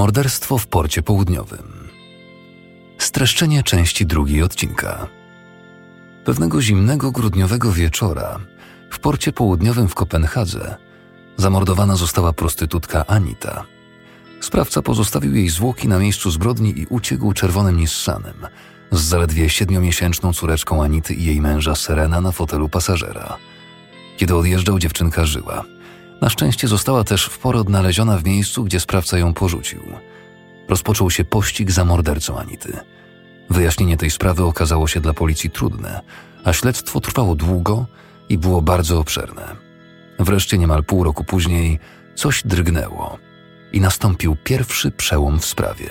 Morderstwo w porcie południowym. Streszczenie części drugiej odcinka. Pewnego zimnego grudniowego wieczora w porcie południowym w Kopenhadze zamordowana została prostytutka Anita. Sprawca pozostawił jej zwłoki na miejscu zbrodni i uciekł czerwonym Nissanem z zaledwie siedmiomiesięczną córeczką Anity i jej męża Serena na fotelu pasażera. Kiedy odjeżdżał, dziewczynka żyła. Na szczęście została też w porę odnaleziona w miejscu, gdzie sprawca ją porzucił. Rozpoczął się pościg za mordercą Anity. Wyjaśnienie tej sprawy okazało się dla policji trudne, a śledztwo trwało długo i było bardzo obszerne. Wreszcie niemal pół roku później coś drgnęło i nastąpił pierwszy przełom w sprawie.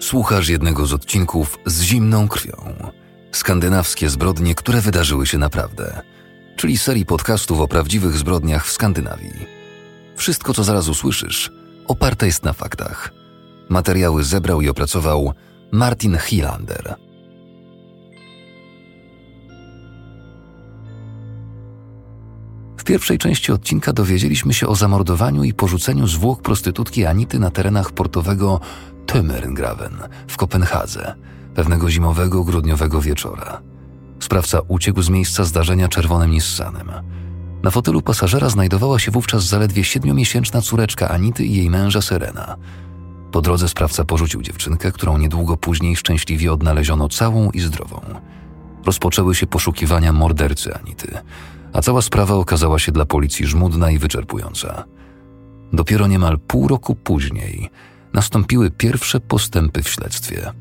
Słuchasz jednego z odcinków z zimną krwią. Skandynawskie zbrodnie, które wydarzyły się naprawdę, czyli serii podcastów o prawdziwych zbrodniach w Skandynawii. Wszystko, co zaraz usłyszysz, oparte jest na faktach. Materiały zebrał i opracował Martin Hilander. W pierwszej części odcinka dowiedzieliśmy się o zamordowaniu i porzuceniu zwłok prostytutki Anity na terenach portowego Tömerngraven w Kopenhadze pewnego zimowego, grudniowego wieczora. Sprawca uciekł z miejsca zdarzenia czerwonym Nissanem. Na fotelu pasażera znajdowała się wówczas zaledwie siedmiomiesięczna córeczka Anity i jej męża Serena. Po drodze sprawca porzucił dziewczynkę, którą niedługo później szczęśliwie odnaleziono całą i zdrową. Rozpoczęły się poszukiwania mordercy Anity, a cała sprawa okazała się dla policji żmudna i wyczerpująca. Dopiero niemal pół roku później nastąpiły pierwsze postępy w śledztwie.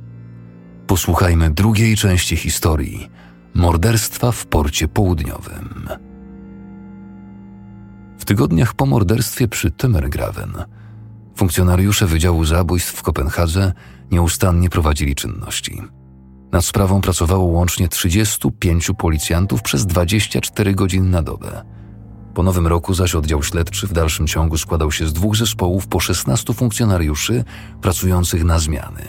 Posłuchajmy drugiej części historii morderstwa w porcie południowym. W tygodniach po morderstwie przy Tömergraven funkcjonariusze Wydziału Zabójstw w Kopenhadze nieustannie prowadzili czynności. Nad sprawą pracowało łącznie 35 policjantów przez 24 godziny na dobę. Po nowym roku zaś oddział śledczy w dalszym ciągu składał się z dwóch zespołów po 16 funkcjonariuszy pracujących na zmiany.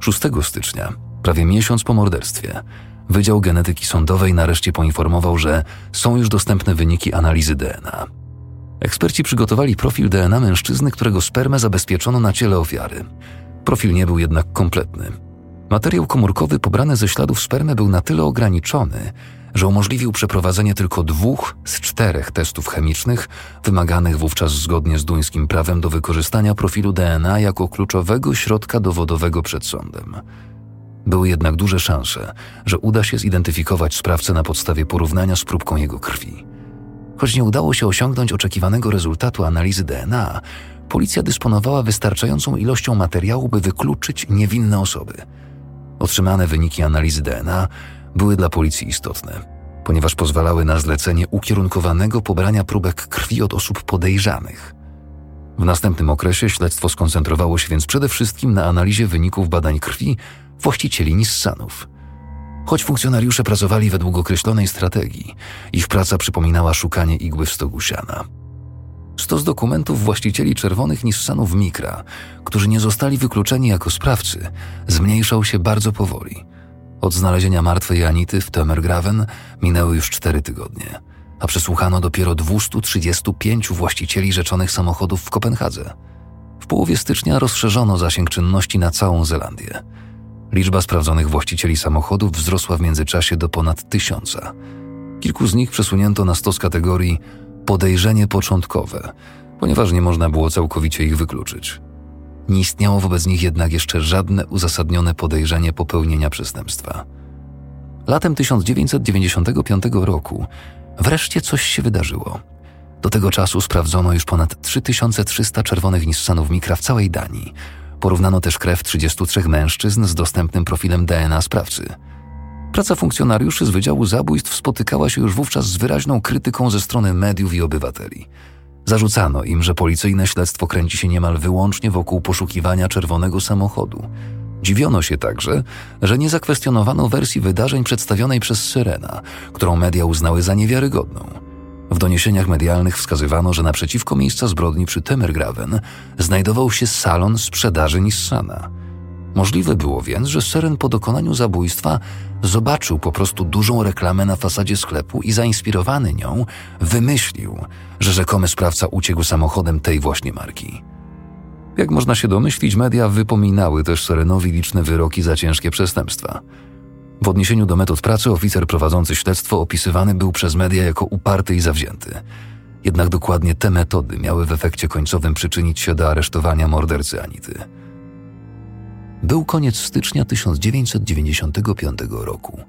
6 stycznia, prawie miesiąc po morderstwie, Wydział Genetyki Sądowej nareszcie poinformował, że są już dostępne wyniki analizy DNA. Eksperci przygotowali profil DNA mężczyzny, którego spermę zabezpieczono na ciele ofiary. Profil nie był jednak kompletny. Materiał komórkowy pobrany ze śladów spermy był na tyle ograniczony, że umożliwił przeprowadzenie tylko dwóch z czterech testów chemicznych wymaganych wówczas zgodnie z duńskim prawem do wykorzystania profilu DNA jako kluczowego środka dowodowego przed sądem. Były jednak duże szanse, że uda się zidentyfikować sprawcę na podstawie porównania z próbką jego krwi. Choć nie udało się osiągnąć oczekiwanego rezultatu analizy DNA, policja dysponowała wystarczającą ilością materiału, by wykluczyć niewinne osoby. Otrzymane wyniki analizy DNA były dla policji istotne, ponieważ pozwalały na zlecenie ukierunkowanego pobrania próbek krwi od osób podejrzanych. W następnym okresie śledztwo skoncentrowało się więc przede wszystkim na analizie wyników badań krwi właścicieli Nissanów. Choć funkcjonariusze pracowali według określonej strategii, ich praca przypominała szukanie igły w stogu siana. Stos dokumentów właścicieli czerwonych Nissanów Mikra, którzy nie zostali wykluczeni jako sprawcy, zmniejszał się bardzo powoli. Od znalezienia martwej Anity w Tömergraven minęły już cztery tygodnie, a przesłuchano dopiero 235 właścicieli rzeczonych samochodów w Kopenhadze. W połowie stycznia rozszerzono zasięg czynności na całą Zelandię. Liczba sprawdzonych właścicieli samochodów wzrosła w międzyczasie do ponad tysiąca. Kilku z nich przesunięto na stos kategorii podejrzenie początkowe, ponieważ nie można było całkowicie ich wykluczyć. Nie istniało wobec nich jednak jeszcze żadne uzasadnione podejrzenie popełnienia przestępstwa. Latem 1995 roku wreszcie coś się wydarzyło. Do tego czasu sprawdzono już ponad 3300 czerwonych Nissanów Mikra w całej Danii. Porównano też krew 33 mężczyzn z dostępnym profilem DNA sprawcy. Praca funkcjonariuszy z Wydziału Zabójstw spotykała się już wówczas z wyraźną krytyką ze strony mediów i obywateli. Zarzucano im, że policyjne śledztwo kręci się niemal wyłącznie wokół poszukiwania czerwonego samochodu. Dziwiono się także, że nie zakwestionowano wersji wydarzeń przedstawionej przez Syrena, którą media uznały za niewiarygodną. W doniesieniach medialnych wskazywano, że naprzeciwko miejsca zbrodni przy Temergraven znajdował się salon sprzedaży Nissana. Możliwe było więc, że Seren po dokonaniu zabójstwa zobaczył po prostu dużą reklamę na fasadzie sklepu i zainspirowany nią wymyślił, że rzekomy sprawca uciekł samochodem tej właśnie marki. Jak można się domyślić, media wypominały też Serenowi liczne wyroki za ciężkie przestępstwa. W odniesieniu do metod pracy oficer prowadzący śledztwo opisywany był przez media jako uparty i zawzięty. Jednak dokładnie te metody miały w efekcie końcowym przyczynić się do aresztowania mordercy Anity. Był koniec stycznia 1995 roku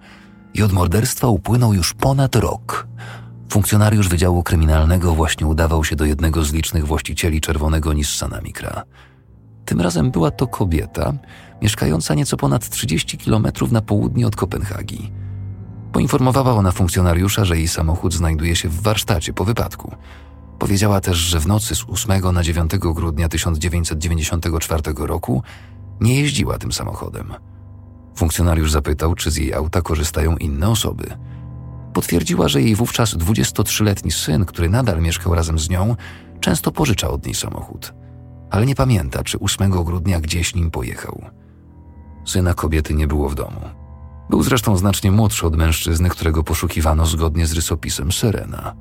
i od morderstwa upłynął już ponad rok. Funkcjonariusz Wydziału Kryminalnego właśnie udawał się do jednego z licznych właścicieli czerwonego Nissana Micra. Tym razem była to kobieta, mieszkająca nieco ponad 30 kilometrów na południe od Kopenhagi. Poinformowała ona funkcjonariusza, że jej samochód znajduje się w warsztacie po wypadku. Powiedziała też, że w nocy z 8 na 9 grudnia 1994 roku nie jeździła tym samochodem. Funkcjonariusz zapytał, czy z jej auta korzystają inne osoby. Potwierdziła, że jej wówczas 23-letni syn, który nadal mieszkał razem z nią, często pożyczał od niej samochód, ale nie pamięta, czy 8 grudnia gdzieś nim pojechał. Syna kobiety nie było w domu. Był zresztą znacznie młodszy od mężczyzny, którego poszukiwano zgodnie z rysopisem Serena.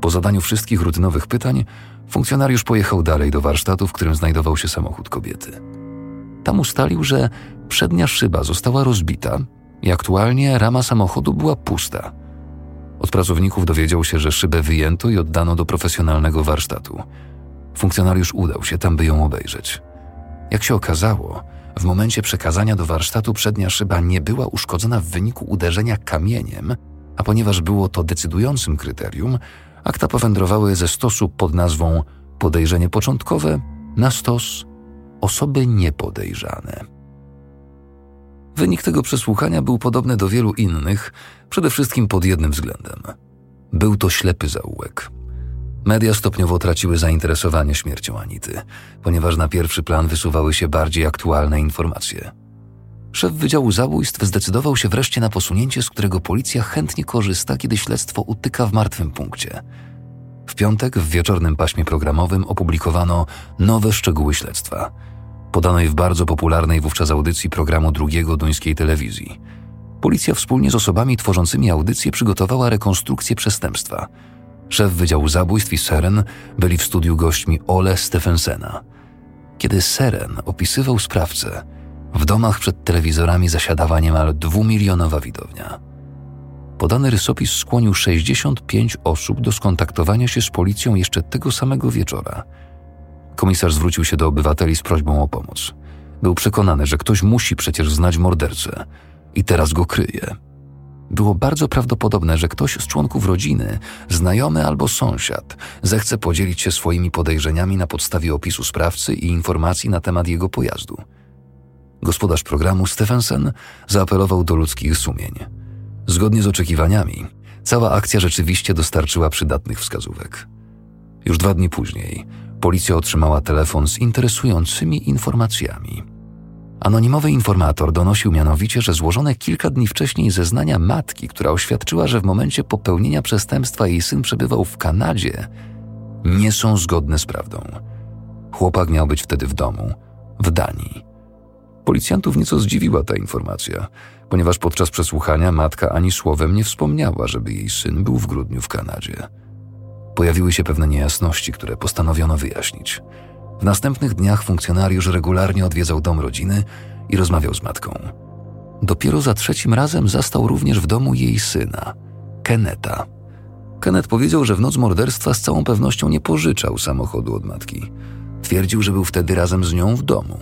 Po zadaniu wszystkich rutynowych pytań, funkcjonariusz pojechał dalej do warsztatu, w którym znajdował się samochód kobiety. Tam ustalił, że przednia szyba została rozbita i aktualnie rama samochodu była pusta. Od pracowników dowiedział się, że szybę wyjęto i oddano do profesjonalnego warsztatu. Funkcjonariusz udał się tam, by ją obejrzeć. Jak się okazało, w momencie przekazania do warsztatu przednia szyba nie była uszkodzona w wyniku uderzenia kamieniem, a ponieważ było to decydującym kryterium, akta powędrowały ze stosu pod nazwą podejrzenie początkowe na stos osoby niepodejrzane. Wynik tego przesłuchania był podobny do wielu innych, przede wszystkim pod jednym względem. Był to ślepy zaułek. Media stopniowo traciły zainteresowanie śmiercią Anity, ponieważ na pierwszy plan wysuwały się bardziej aktualne informacje. Szef Wydziału Zabójstw zdecydował się wreszcie na posunięcie, z którego policja chętnie korzysta, kiedy śledztwo utyka w martwym punkcie. W piątek w wieczornym paśmie programowym opublikowano nowe szczegóły śledztwa, podanej w bardzo popularnej wówczas audycji programu drugiego duńskiej telewizji. Policja wspólnie z osobami tworzącymi audycję przygotowała rekonstrukcję przestępstwa – Szef Wydziału Zabójstw i Seren byli w studiu gośćmi Ole Stefensena. Kiedy Seren opisywał sprawcę, w domach przed telewizorami zasiadała niemal dwumilionowa widownia. Podany rysopis skłonił 65 osób do skontaktowania się z policją jeszcze tego samego wieczora. Komisarz zwrócił się do obywateli z prośbą o pomoc. Był przekonany, że ktoś musi przecież znać mordercę i teraz go kryje. Było bardzo prawdopodobne, że ktoś z członków rodziny, znajomy albo sąsiad, zechce podzielić się swoimi podejrzeniami na podstawie opisu sprawcy i informacji na temat jego pojazdu. Gospodarz programu Stephenson zaapelował do ludzkich sumień. Zgodnie z oczekiwaniami, cała akcja rzeczywiście dostarczyła przydatnych wskazówek. Już dwa dni później policja otrzymała telefon z interesującymi informacjami. Anonimowy informator donosił mianowicie, że złożone kilka dni wcześniej zeznania matki, która oświadczyła, że w momencie popełnienia przestępstwa jej syn przebywał w Kanadzie, nie są zgodne z prawdą. Chłopak miał być wtedy w domu, w Danii. Policjantów nieco zdziwiła ta informacja, ponieważ podczas przesłuchania matka ani słowem nie wspomniała, żeby jej syn był w grudniu w Kanadzie. Pojawiły się pewne niejasności, które postanowiono wyjaśnić. W następnych dniach funkcjonariusz regularnie odwiedzał dom rodziny i rozmawiał z matką. Dopiero za trzecim razem zastał również w domu jej syna, Keneta. Kenneth powiedział, że w noc morderstwa z całą pewnością nie pożyczał samochodu od matki. Twierdził, że był wtedy razem z nią w domu.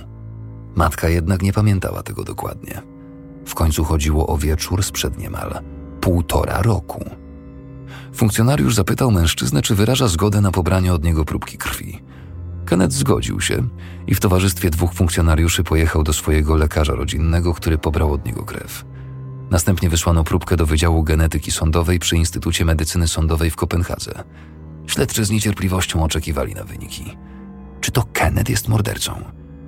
Matka jednak nie pamiętała tego dokładnie. W końcu chodziło o wieczór sprzed niemal półtora roku. Funkcjonariusz zapytał mężczyznę, czy wyraża zgodę na pobranie od niego próbki krwi. Kenneth zgodził się i w towarzystwie dwóch funkcjonariuszy pojechał do swojego lekarza rodzinnego, który pobrał od niego krew. Następnie wysłano próbkę do Wydziału Genetyki Sądowej przy Instytucie Medycyny Sądowej w Kopenhadze. Śledczy z niecierpliwością oczekiwali na wyniki. Czy to Kenneth jest mordercą?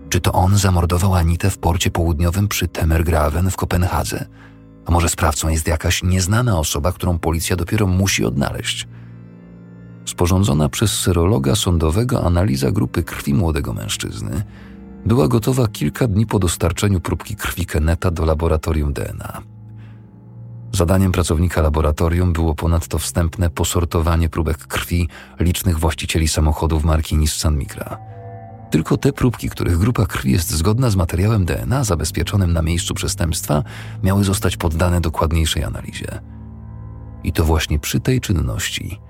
Czy to on zamordował Anitę w porcie południowym przy Temergraven w Kopenhadze? A może sprawcą jest jakaś nieznana osoba, którą policja dopiero musi odnaleźć? Sporządzona przez serologa sądowego analiza grupy krwi młodego mężczyzny była gotowa kilka dni po dostarczeniu próbki krwi Keneta do laboratorium DNA. Zadaniem pracownika laboratorium było ponadto wstępne posortowanie próbek krwi licznych właścicieli samochodów marki Nissan Micra. Tylko te próbki, których grupa krwi jest zgodna z materiałem DNA zabezpieczonym na miejscu przestępstwa, miały zostać poddane dokładniejszej analizie. I to właśnie przy tej czynności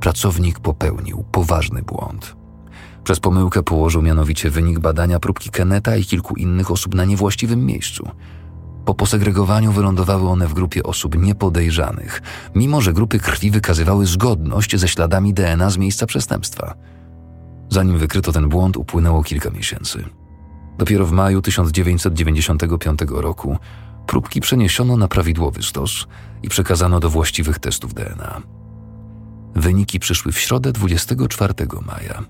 pracownik popełnił poważny błąd. Przez pomyłkę położył mianowicie wynik badania próbki Keneta i kilku innych osób na niewłaściwym miejscu. Po posegregowaniu wylądowały one w grupie osób niepodejrzanych, mimo że grupy krwi wykazywały zgodność ze śladami DNA z miejsca przestępstwa. Zanim wykryto ten błąd, upłynęło kilka miesięcy. Dopiero w maju 1995 roku próbki przeniesiono na prawidłowy stos i przekazano do właściwych testów DNA. Wyniki przyszły w środę 24 maja.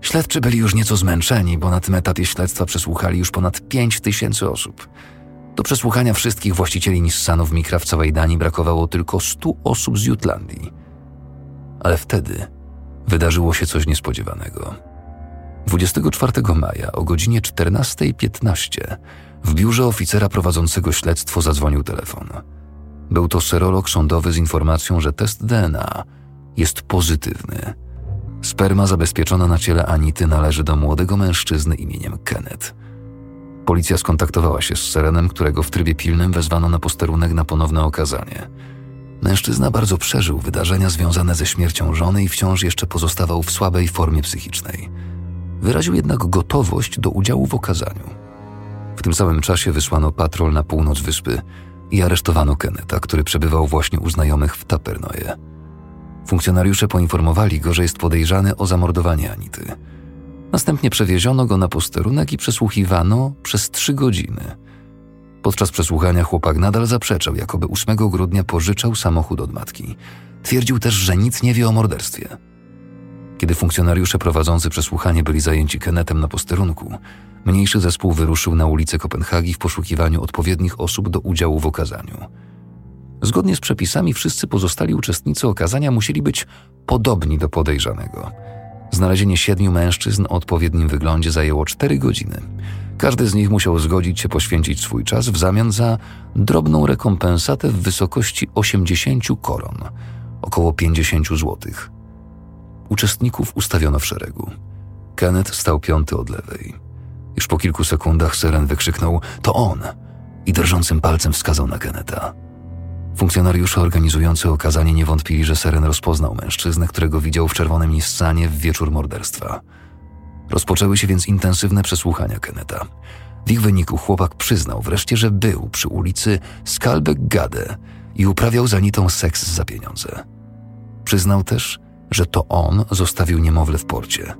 Śledczy byli już nieco zmęczeni, bo na tym etapie śledztwa przesłuchali już ponad 5 tysięcy osób. Do przesłuchania wszystkich właścicieli Nissanów Mikra w całej Danii brakowało tylko 100 osób z Jutlandii. Ale wtedy wydarzyło się coś niespodziewanego. 24 maja o godzinie 14.15 w biurze oficera prowadzącego śledztwo zadzwonił telefon. Był to serolog sądowy z informacją, że test DNA jest pozytywny. Sperma zabezpieczona na ciele Anity należy do młodego mężczyzny imieniem Kenneth. Policja skontaktowała się z Serenem, którego w trybie pilnym wezwano na posterunek na ponowne okazanie. Mężczyzna bardzo przeżył wydarzenia związane ze śmiercią żony i wciąż jeszcze pozostawał w słabej formie psychicznej. Wyraził jednak gotowość do udziału w okazaniu. W tym samym czasie wysłano patrol na północ wyspy i aresztowano Keneta, który przebywał właśnie u znajomych w Tapernoje. Funkcjonariusze poinformowali go, że jest podejrzany o zamordowanie Anity. Następnie przewieziono go na posterunek i przesłuchiwano przez trzy godziny. Podczas przesłuchania chłopak nadal zaprzeczał, jakoby 8 grudnia pożyczał samochód od matki. Twierdził też, że nic nie wie o morderstwie. Kiedy funkcjonariusze prowadzący przesłuchanie byli zajęci Kenetem na posterunku, mniejszy zespół wyruszył na ulicę Kopenhagi w poszukiwaniu odpowiednich osób do udziału w okazaniu. Zgodnie z przepisami wszyscy pozostali uczestnicy okazania musieli być podobni do podejrzanego. Znalezienie siedmiu mężczyzn o odpowiednim wyglądzie zajęło cztery godziny. Każdy z nich musiał zgodzić się poświęcić swój czas w zamian za drobną rekompensatę w wysokości 80 koron, około 50 złotych. Uczestników ustawiono w szeregu. Kenneth stał piąty od lewej. Już po kilku sekundach Seren wykrzyknął: To on! i drżącym palcem wskazał na Kenneta. Funkcjonariusze organizujący okazanie nie wątpili, że Seren rozpoznał mężczyznę, którego widział w czerwonym Nissanie w wieczór morderstwa. Rozpoczęły się więc intensywne przesłuchania Keneta. W ich wyniku chłopak przyznał wreszcie, że był przy ulicy Skalbeck Gade i uprawiał za nitą seks za pieniądze. Przyznał też, że to on zostawił niemowlę w porcie.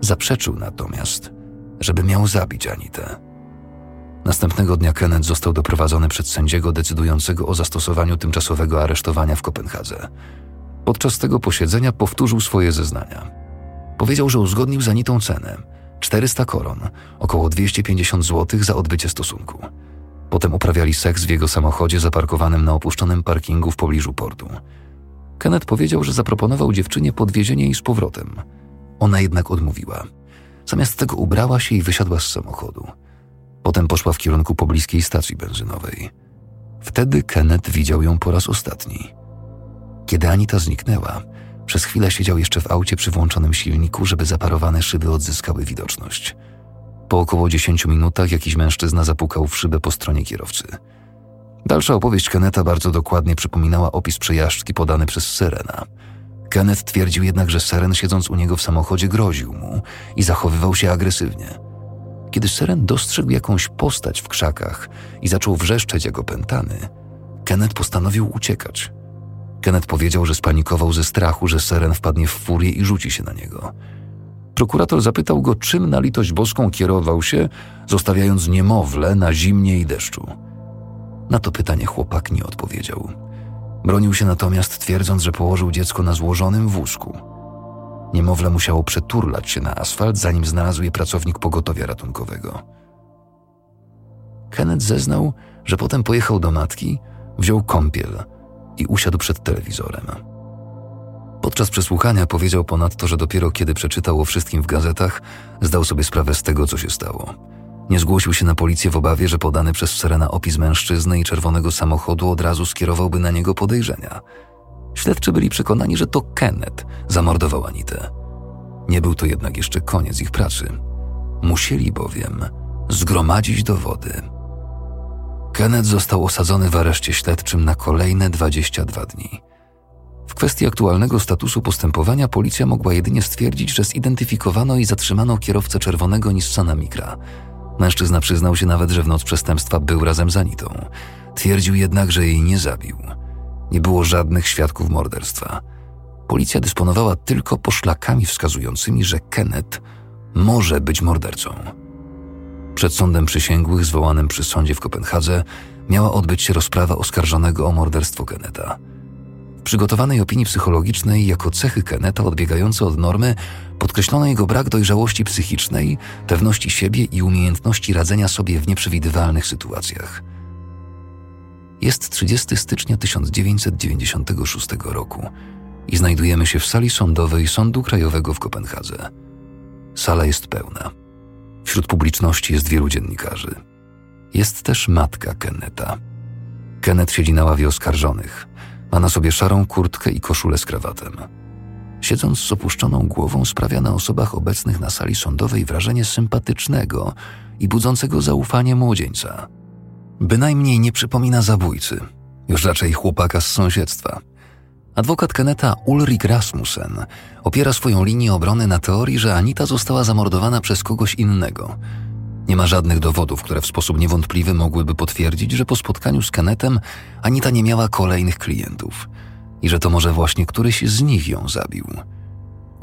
Zaprzeczył natomiast, żeby miał zabić Anitę. Następnego dnia Kenneth został doprowadzony przed sędziego decydującego o zastosowaniu tymczasowego aresztowania w Kopenhadze. Podczas tego posiedzenia powtórzył swoje zeznania. Powiedział, że uzgodnił za nitą cenę 400 koron, około 250 zł za odbycie stosunku. Potem uprawiali seks w jego samochodzie zaparkowanym na opuszczonym parkingu w pobliżu portu. Kenneth powiedział, że zaproponował dziewczynie podwiezienie jej z powrotem. Ona jednak odmówiła. Zamiast tego ubrała się i wysiadła z samochodu. Potem poszła w kierunku pobliskiej stacji benzynowej. Wtedy Kenneth widział ją po raz ostatni. Kiedy Anita zniknęła, przez chwilę siedział jeszcze w aucie przy włączonym silniku, żeby zaparowane szyby odzyskały widoczność. Po około 10 minutach jakiś mężczyzna zapukał w szybę po stronie kierowcy. Dalsza opowieść Keneta bardzo dokładnie przypominała opis przejażdżki podany przez Serena. Kenneth twierdził jednak, że Seren siedząc u niego w samochodzie groził mu i zachowywał się agresywnie. Kiedy Seren dostrzegł jakąś postać w krzakach i zaczął wrzeszczeć jak opętany, Kenneth postanowił uciekać. Kenneth powiedział, że spanikował ze strachu, że Seren wpadnie w furię i rzuci się na niego. Prokurator zapytał go, czym na litość boską kierował się, zostawiając niemowlę na zimnie i deszczu. Na to pytanie chłopak nie odpowiedział. Bronił się natomiast, twierdząc, że położył dziecko na złożonym wózku. Niemowlę musiało przeturlać się na asfalt, zanim znalazł je pracownik pogotowia ratunkowego. Kenneth zeznał, że potem pojechał do matki, wziął kąpiel i usiadł przed telewizorem. Podczas przesłuchania powiedział ponadto, że dopiero kiedy przeczytał o wszystkim w gazetach, zdał sobie sprawę z tego, co się stało. Nie zgłosił się na policję w obawie, że podany przez Serena opis mężczyzny i czerwonego samochodu od razu skierowałby na niego podejrzenia. Śledczy byli przekonani, że to Kenneth zamordował Anitę. Nie był to jednak jeszcze koniec ich pracy. Musieli bowiem zgromadzić dowody. Kenneth został osadzony w areszcie śledczym na kolejne 22 dni. W kwestii aktualnego statusu postępowania policja mogła jedynie stwierdzić, że zidentyfikowano i zatrzymano kierowcę czerwonego Nissana Micra. Mężczyzna przyznał się nawet, że w noc przestępstwa był razem z Anitą. Twierdził jednak, że jej nie zabił. Nie było żadnych świadków morderstwa. Policja dysponowała tylko poszlakami wskazującymi, że Kenneth może być mordercą. Przed sądem przysięgłych zwołanym przy sądzie w Kopenhadze miała odbyć się rozprawa oskarżonego o morderstwo Kenneta. W przygotowanej opinii psychologicznej jako cechy Kenneta odbiegające od normy podkreślono jego brak dojrzałości psychicznej, pewności siebie i umiejętności radzenia sobie w nieprzewidywalnych sytuacjach. Jest 30 stycznia 1996 roku i znajdujemy się w sali sądowej Sądu Krajowego w Kopenhadze. Sala jest pełna. Wśród publiczności jest wielu dziennikarzy. Jest też matka Kenneta. Kenneth siedzi na ławie oskarżonych. Ma na sobie szarą kurtkę i koszulę z krawatem. Siedząc z opuszczoną głową sprawia na osobach obecnych na sali sądowej wrażenie sympatycznego i budzącego zaufanie młodzieńca. Bynajmniej nie przypomina zabójcy, już raczej chłopaka z sąsiedztwa – Adwokat Keneta Ulrik Rasmussen opiera swoją linię obrony na teorii, że Anita została zamordowana przez kogoś innego. Nie ma żadnych dowodów, które w sposób niewątpliwy mogłyby potwierdzić, że po spotkaniu z Kenetem Anita nie miała kolejnych klientów i że to może właśnie któryś z nich ją zabił.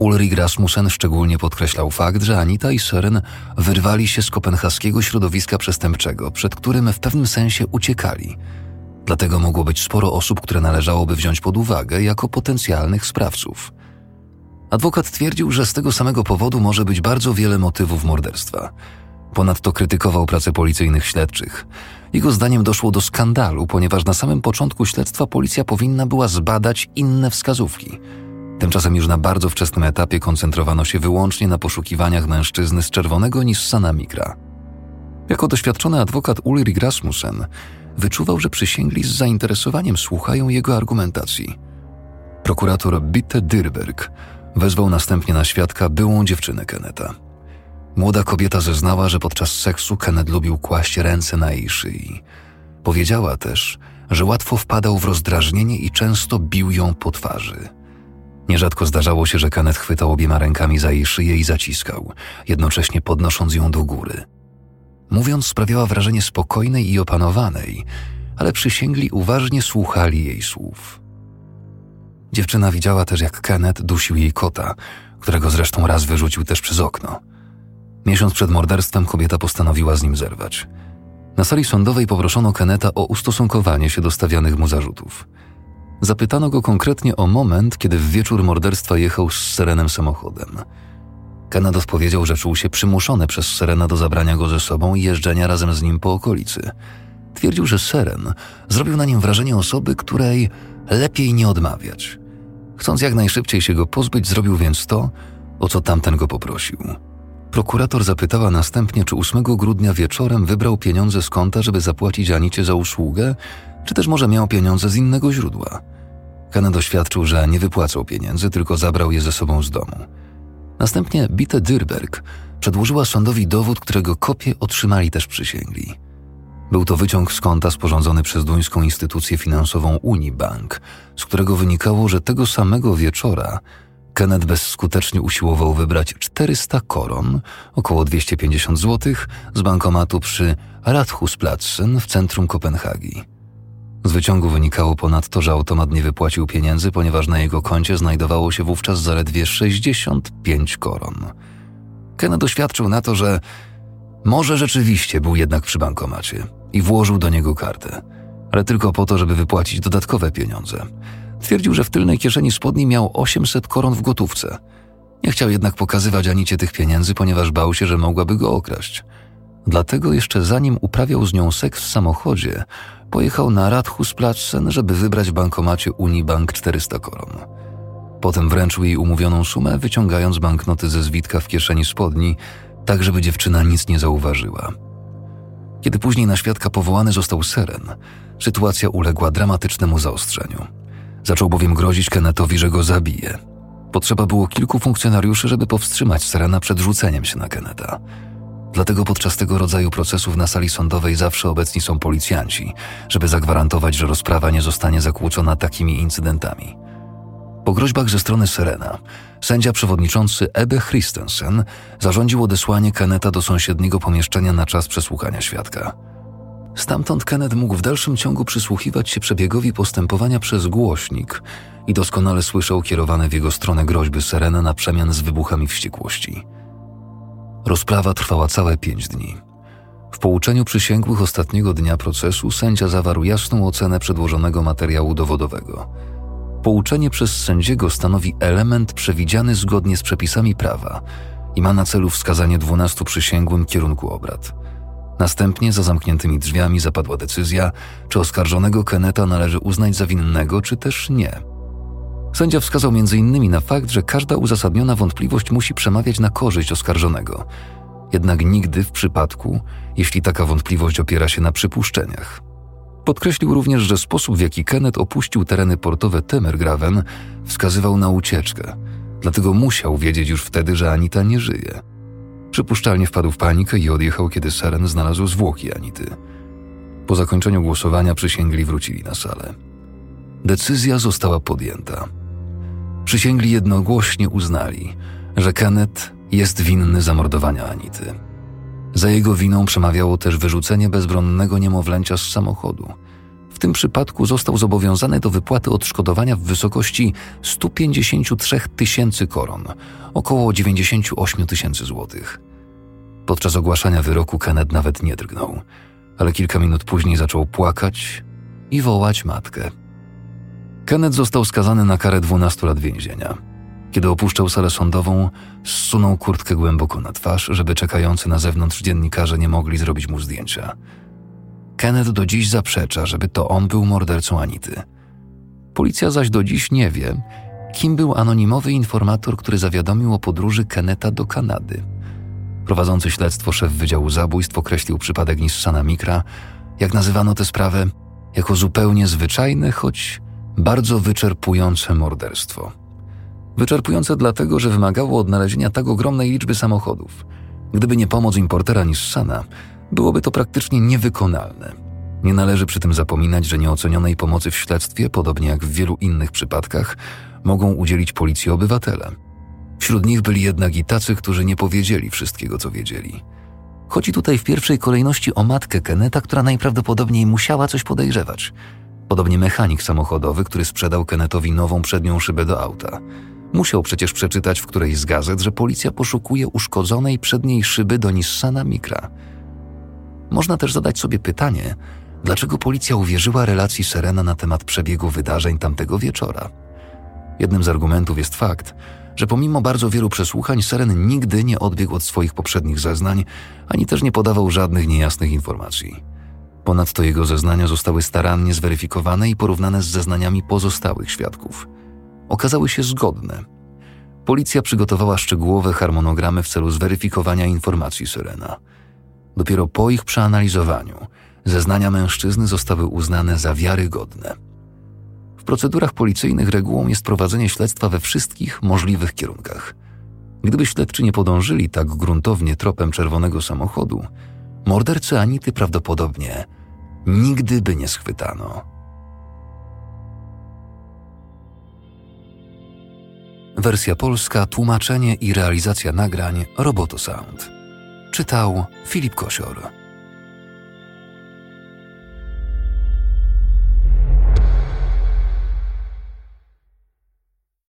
Ulrik Rasmussen szczególnie podkreślał fakt, że Anita i Søren wyrwali się z kopenhaskiego środowiska przestępczego, przed którym w pewnym sensie uciekali – Dlatego mogło być sporo osób, które należałoby wziąć pod uwagę jako potencjalnych sprawców. Adwokat twierdził, że z tego samego powodu może być bardzo wiele motywów morderstwa. Ponadto krytykował pracę policyjnych śledczych. Jego zdaniem doszło do skandalu, ponieważ na samym początku śledztwa policja powinna była zbadać inne wskazówki. Tymczasem już na bardzo wczesnym etapie koncentrowano się wyłącznie na poszukiwaniach mężczyzny z czerwonego Nissana Micra. Jako doświadczony adwokat Ulrich Rasmussen wyczuwał, że przysięgli z zainteresowaniem słuchają jego argumentacji. Prokurator Bitte Dyrberg wezwał następnie na świadka byłą dziewczynę Keneta. Młoda kobieta zeznała, że podczas seksu Kenneth lubił kłaść ręce na jej szyi. Powiedziała też, że łatwo wpadał w rozdrażnienie i często bił ją po twarzy. Nierzadko zdarzało się, że Kenneth chwytał obiema rękami za jej szyję i zaciskał, jednocześnie podnosząc ją do góry – Mówiąc, sprawiała wrażenie spokojnej i opanowanej, ale przysięgli uważnie słuchali jej słów. Dziewczyna widziała też, jak Kenneth dusił jej kota, którego zresztą raz wyrzucił też przez okno. Miesiąc przed morderstwem kobieta postanowiła z nim zerwać. Na sali sądowej poproszono Keneta o ustosunkowanie się do stawianych mu zarzutów. Zapytano go konkretnie o moment, kiedy w wieczór morderstwa jechał z Serenem samochodem – Kenneth odpowiedział, że czuł się przymuszony przez Serena do zabrania go ze sobą i jeżdżenia razem z nim po okolicy. Twierdził, że Seren zrobił na nim wrażenie osoby, której lepiej nie odmawiać. Chcąc jak najszybciej się go pozbyć, zrobił więc to, o co tamten go poprosił. Prokurator zapytała następnie, czy 8 grudnia wieczorem wybrał pieniądze z konta, żeby zapłacić Anicie za usługę, czy też może miał pieniądze z innego źródła. Kenneth doświadczył, że nie wypłacał pieniędzy, tylko zabrał je ze sobą z domu. Następnie Bite Dyrberg przedłożyła sądowi dowód, którego kopię otrzymali też przysięgli. Był to wyciąg z konta sporządzony przez duńską instytucję finansową Unibank, z którego wynikało, że tego samego wieczora Kenneth bezskutecznie usiłował wybrać 400 koron, około 250 zł, z bankomatu przy Radhusplatsen w centrum Kopenhagi. Z wyciągu wynikało ponadto, że automat nie wypłacił pieniędzy, ponieważ na jego koncie znajdowało się wówczas zaledwie 65 koron. Ken doświadczył na to, że może rzeczywiście był jednak przy bankomacie i włożył do niego kartę, ale tylko po to, żeby wypłacić dodatkowe pieniądze. Twierdził, że w tylnej kieszeni spodni miał 800 koron w gotówce. Nie chciał jednak pokazywać Anicie tych pieniędzy, ponieważ bał się, że mogłaby go okraść. Dlatego jeszcze zanim uprawiał z nią seks w samochodzie, pojechał na Radhusplatsen, żeby wybrać w bankomacie Unibank 400 koron. Potem wręczył jej umówioną sumę, wyciągając banknoty ze zwitka w kieszeni spodni, tak żeby dziewczyna nic nie zauważyła. Kiedy później na świadka powołany został Seren, sytuacja uległa dramatycznemu zaostrzeniu. Zaczął bowiem grozić Kennetowi, że go zabije. Potrzeba było kilku funkcjonariuszy, żeby powstrzymać Serena przed rzuceniem się na Keneta. Dlatego podczas tego rodzaju procesów na sali sądowej zawsze obecni są policjanci, żeby zagwarantować, że rozprawa nie zostanie zakłócona takimi incydentami. Po groźbach ze strony Serena, sędzia przewodniczący Ebbe Christensen zarządził odesłanie Keneta do sąsiedniego pomieszczenia na czas przesłuchania świadka. Stamtąd Kenneth mógł w dalszym ciągu przysłuchiwać się przebiegowi postępowania przez głośnik i doskonale słyszał kierowane w jego stronę groźby Serena na przemian z wybuchami wściekłości. Rozprawa trwała całe pięć dni. W pouczeniu przysięgłych ostatniego dnia procesu sędzia zawarł jasną ocenę przedłożonego materiału dowodowego. Pouczenie przez sędziego stanowi element przewidziany zgodnie z przepisami prawa i ma na celu wskazanie dwunastu przysięgłym kierunku obrad. Następnie za zamkniętymi drzwiami zapadła decyzja, czy oskarżonego Keneta należy uznać za winnego, czy też nie. Sędzia wskazał m.in. na fakt, że każda uzasadniona wątpliwość musi przemawiać na korzyść oskarżonego, jednak nigdy w przypadku, jeśli taka wątpliwość opiera się na przypuszczeniach. Podkreślił również, że sposób, w jaki Kenneth opuścił tereny portowe Temergraven, wskazywał na ucieczkę, dlatego musiał wiedzieć już wtedy, że Anita nie żyje. Przypuszczalnie wpadł w panikę i odjechał, kiedy Saren znalazł zwłoki Anity. Po zakończeniu głosowania przysięgli wrócili na salę. Decyzja została podjęta. Przysięgli jednogłośnie uznali, że Kenneth jest winny zamordowania Anity. Za jego winą przemawiało też wyrzucenie bezbronnego niemowlęcia z samochodu. Tym przypadku został zobowiązany do wypłaty odszkodowania w wysokości 153 tysięcy koron, około 98 tysięcy złotych. Podczas ogłaszania wyroku Kenneth nawet nie drgnął, ale kilka minut później zaczął płakać i wołać matkę. Kenneth został skazany na karę 12 lat więzienia. Kiedy opuszczał salę sądową, zsunął kurtkę głęboko na twarz, żeby czekający na zewnątrz dziennikarze nie mogli zrobić mu zdjęcia. Kenneth do dziś zaprzecza, żeby to on był mordercą Anity. Policja zaś do dziś nie wie, kim był anonimowy informator, który zawiadomił o podróży Keneta do Kanady. Prowadzący śledztwo szef Wydziału Zabójstw określił przypadek Nissana Mikra, jak nazywano tę sprawę, jako zupełnie zwyczajne, choć bardzo wyczerpujące morderstwo. Wyczerpujące dlatego, że wymagało odnalezienia tak ogromnej liczby samochodów. Gdyby nie pomoc importera Nissana, byłoby to praktycznie niewykonalne. Nie należy przy tym zapominać, że nieocenionej pomocy w śledztwie, podobnie jak w wielu innych przypadkach, mogą udzielić policji obywatele. Wśród nich byli jednak i tacy, którzy nie powiedzieli wszystkiego, co wiedzieli. Chodzi tutaj w pierwszej kolejności o matkę Keneta, która najprawdopodobniej musiała coś podejrzewać. Podobnie mechanik samochodowy, który sprzedał Kennetowi nową przednią szybę do auta. Musiał przecież przeczytać w którejś z gazet, że policja poszukuje uszkodzonej przedniej szyby do Nissana Micra. Można też zadać sobie pytanie, dlaczego policja uwierzyła relacji Serena na temat przebiegu wydarzeń tamtego wieczora. Jednym z argumentów jest fakt, że pomimo bardzo wielu przesłuchań Seren nigdy nie odbiegł od swoich poprzednich zeznań, ani też nie podawał żadnych niejasnych informacji. Ponadto jego zeznania zostały starannie zweryfikowane i porównane z zeznaniami pozostałych świadków. Okazały się zgodne. Policja przygotowała szczegółowe harmonogramy w celu zweryfikowania informacji Syrena. Dopiero po ich przeanalizowaniu zeznania mężczyzny zostały uznane za wiarygodne. W procedurach policyjnych regułą jest prowadzenie śledztwa we wszystkich możliwych kierunkach. Gdyby śledczy nie podążyli tak gruntownie tropem czerwonego samochodu, mordercy Anity prawdopodobnie nigdy by nie schwytano. Wersja polska, tłumaczenie i realizacja nagrań Roboto Sound. Czytał Filip Kosior.